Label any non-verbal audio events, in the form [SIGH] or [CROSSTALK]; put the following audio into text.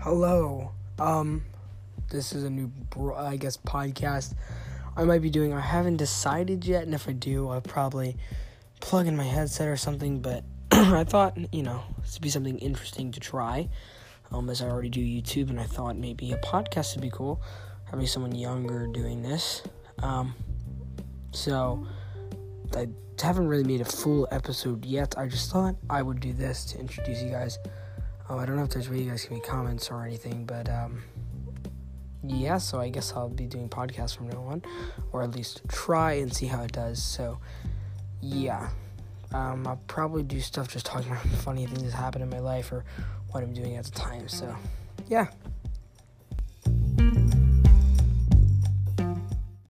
hello. Um, this is a new, I guess, podcast I might be doing. I haven't decided yet, and if I do, I'll probably plug in my headset or something. But [CLEARS THROAT] I thought, you know, this would be something interesting to try. Um, as I already do YouTube, and I thought maybe a podcast would be cool. Having someone younger doing this. Um, so I haven't really made a full episode yet. I just thought I would do this to introduce you guys. Oh, I don't know if there's way you guys can make comments or anything, but um, yeah. So I guess I'll be doing podcasts from now on, or at least try and see how it does. So yeah, um, I'll probably do stuff just talking about [LAUGHS] funny things that happen in my life or what I'm doing at the time. So yeah.